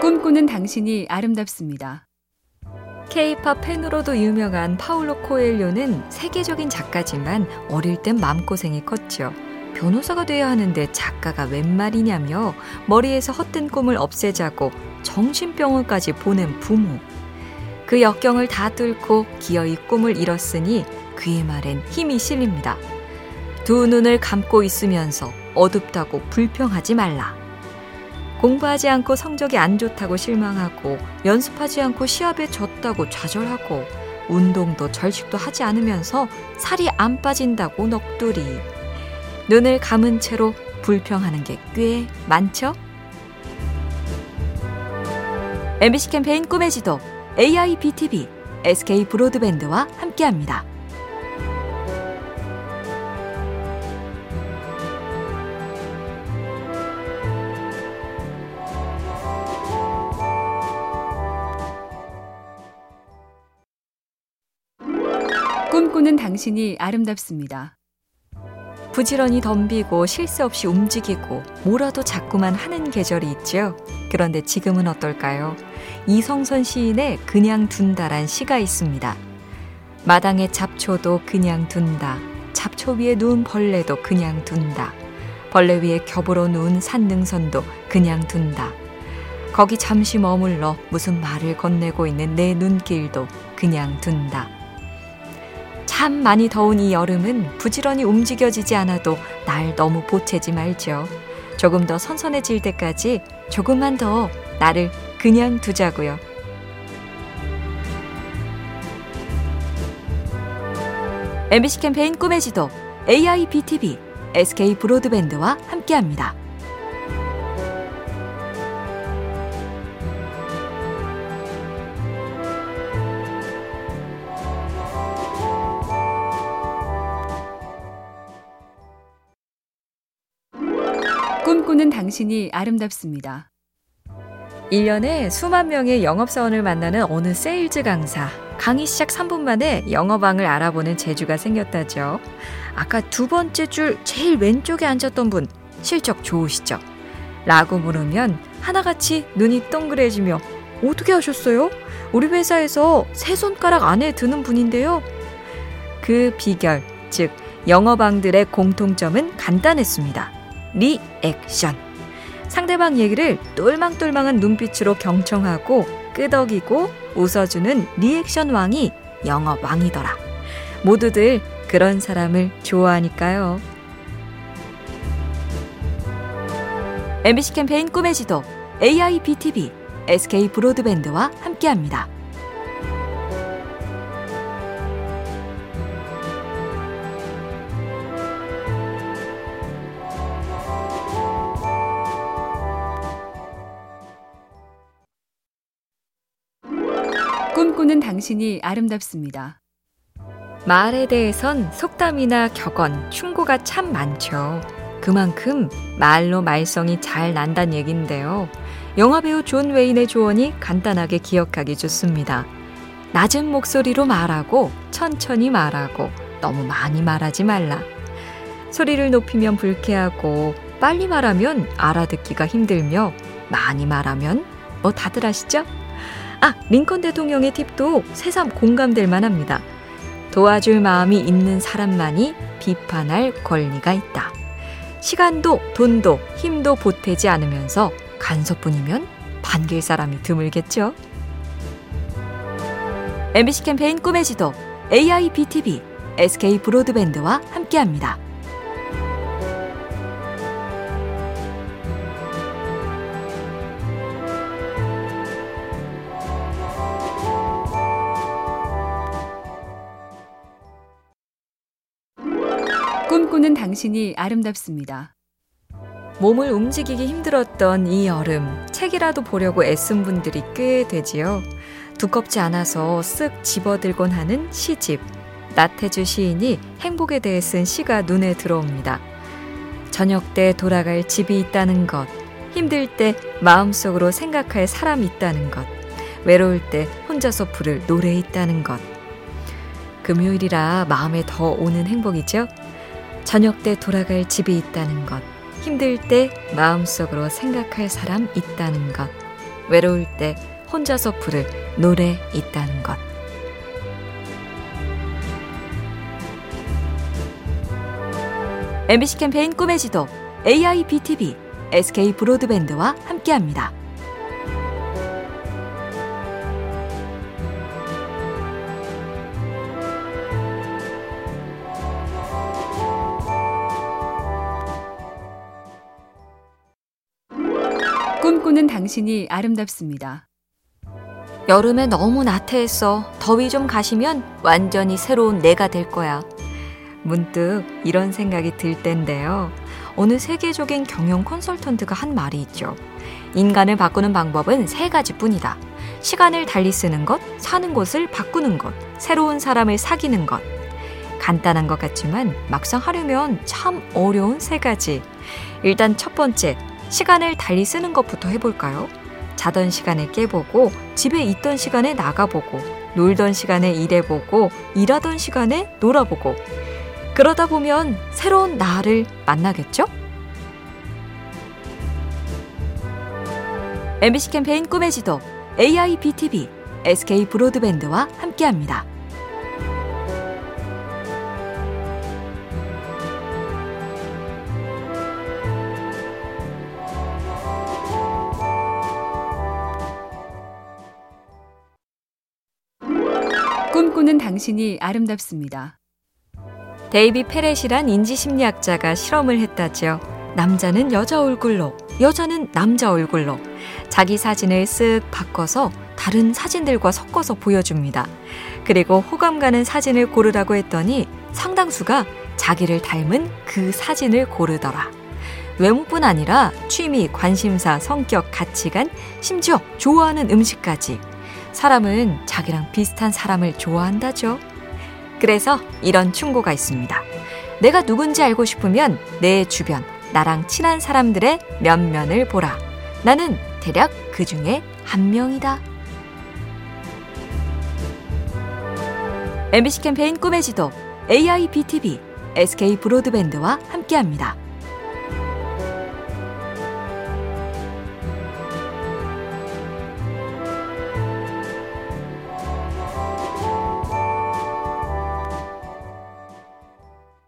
꿈꾸는 당신이 아름답습니다. K-팝 팬으로도 유명한 파울로 코엘료는 세계적인 작가지만 어릴 땐 마음고생이 컸죠. 변호사가 돼야 하는데 작가가 웬 말이냐며 머리에서 헛된 꿈을 없애자고 정신병원까지 보낸 부모. 그 역경을 다 뚫고 기어이 꿈을 이뤘으니 그의 말엔 힘이 실립니다. 두 눈을 감고 있으면서 어둡다고 불평하지 말라. 공부하지 않고 성적이 안 좋다고 실망하고 연습하지 않고 시합에 졌다고 좌절하고 운동도 절식도 하지 않으면서 살이 안 빠진다고 넋두리. 눈을 감은 채로 불평하는 게 꽤 많죠? MBC 캠페인 꿈의 지도 AIBTV SK 브로드밴드와 함께합니다. 꿈꾸는 당신이 아름답습니다. 부지런히 덤비고 실수 없이 움직이고 뭐라도 자꾸만 하는 계절이 있죠. 그런데 지금은 어떨까요? 이성선 시인의 그냥 둔다란 시가 있습니다. 마당에 잡초도 그냥 둔다. 잡초 위에 누운 벌레도 그냥 둔다. 벌레 위에 겹으로 누운 산능선도 그냥 둔다. 거기 잠시 머물러 무슨 말을 건네고 있는 내 눈길도 그냥 둔다. 참 많이 더운 이 여름은 부지런히 움직여지지 않아도 날 너무 보채지 말죠. 조금 더 선선해질 때까지 조금만 더 나를 그냥 두자고요. MBC 캠페인 꿈의 지도 AIBTV SK 브로드밴드와 함께합니다. 꿈꾸는 당신이 아름답습니다. 1년에 수만 명의 영업사원을 만나는 어느 세일즈 강사. 강의 시작 3분 만에 영업왕을 알아보는 재주가 생겼다죠. 아까 두 번째 줄 제일 왼쪽에 앉았던 분, 실적 좋으시죠? 라고 물으면 하나같이 눈이 동그래지며 어떻게 아셨어요? 우리 회사에서 세 손가락 안에 드는 분인데요. 그 비결, 즉 영업왕들의 공통점은 간단했습니다. 리액션. 상대방 얘기를 똘망똘망한 눈빛으로 경청하고 끄덕이고 웃어주는 리액션 왕이 영업 왕이더라. 모두들 그런 사람을 좋아하니까요. MBC 캠페인 꿈의 지도 AI B tv SK 브로드밴드와 함께합니다. 꿈꾸는 당신이 아름답습니다. 말에 대해선 속담이나 격언, 충고가 참 많죠. 그만큼 말로 말썽이 잘 난다는 얘긴데요. 영화배우 존 웨인의 조언이 간단하게 기억하기 좋습니다. 낮은 목소리로 말하고 천천히 말하고 너무 많이 말하지 말라. 소리를 높이면 불쾌하고 빨리 말하면 알아듣기가 힘들며 많이 말하면 뭐 다들 아시죠? 아, 링컨 대통령의 팁도 새삼 공감될 만합니다. 도와줄 마음이 있는 사람만이 비판할 권리가 있다. 시간도 돈도 힘도 보태지 않으면서 간섭뿐이면 반길 사람이 드물겠죠. MBC 캠페인 꿈의 지도 AIBTV SK 브로드밴드와 함께합니다. 꿈꾸는 당신이 아름답습니다. 몸을 움직이기 힘들었던 이 여름, 책이라도 보려고 애쓴 분들이 꽤 되지요. 두껍지 않아서 쓱 집어들곤 하는 시집. 나태주 시인이 행복에 대해 쓴 시가 눈에 들어옵니다. 저녁 때 돌아갈 집이 있다는 것, 힘들 때 마음속으로 생각할 사람이 있다는 것, 외로울 때 혼자서 부를 노래 있다는 것. 금요일이라 마음에 더 오는 행복이죠? 저녁 때 돌아갈 집이 있다는 것, 힘들 때 마음속으로 생각할 사람 있다는 것, 외로울 때 혼자서 부를 노래 있다는 것. MBC 캠페인 꿈의 지도 AIBTV SK 브로드밴드와 함께합니다. 꿈꾸는 당신이 아름답습니다. 여름에 너무 나태했어. 더위 좀 가시면 완전히 새로운 내가 될 거야. 문득 이런 생각이 들 텐데요. 어느 세계적인 경영 컨설턴트가 한 말이 있죠. 인간을 바꾸는 방법은 세 가지 뿐이다. 시간을 달리 쓰는 것, 사는 곳을 바꾸는 것, 새로운 사람을 사귀는 것. 간단한 것 같지만 막상 하려면 참 어려운 세 가지. 일단 첫 번째, 시간을 달리 쓰는 것부터 해볼까요? 자던 시간에 깨보고, 집에 있던 시간에 나가보고, 놀던 시간에 일해보고, 일하던 시간에 놀아보고. 그러다 보면 새로운 나를 만나겠죠? MBC 캠페인 꿈의 지도 AIBTV SK 브로드밴드와 함께합니다. 꿈꾸는 당신이 아름답습니다. 데이비드 페렛이란 인지심리학자가 실험을 했다죠. 남자는 여자 얼굴로, 여자는 남자 얼굴로 자기 사진을 쓱 바꿔서 다른 사진들과 섞어서 보여줍니다. 그리고 호감 가는 사진을 고르라고 했더니 상당수가 자기를 닮은 그 사진을 고르더라. 외모뿐 아니라 취미, 관심사, 성격, 가치관, 심지어 좋아하는 음식까지. 사람은 자기랑 비슷한 사람을 좋아한다죠. 그래서 이런 충고가 있습니다. 내가 누군지 알고 싶으면 내 주변, 나랑 친한 사람들의 면면을 보라. 나는 대략 그 중에 한 명이다. MBC 캠페인 꿈의 지도 AIBTV SK 브로드밴드와 함께합니다.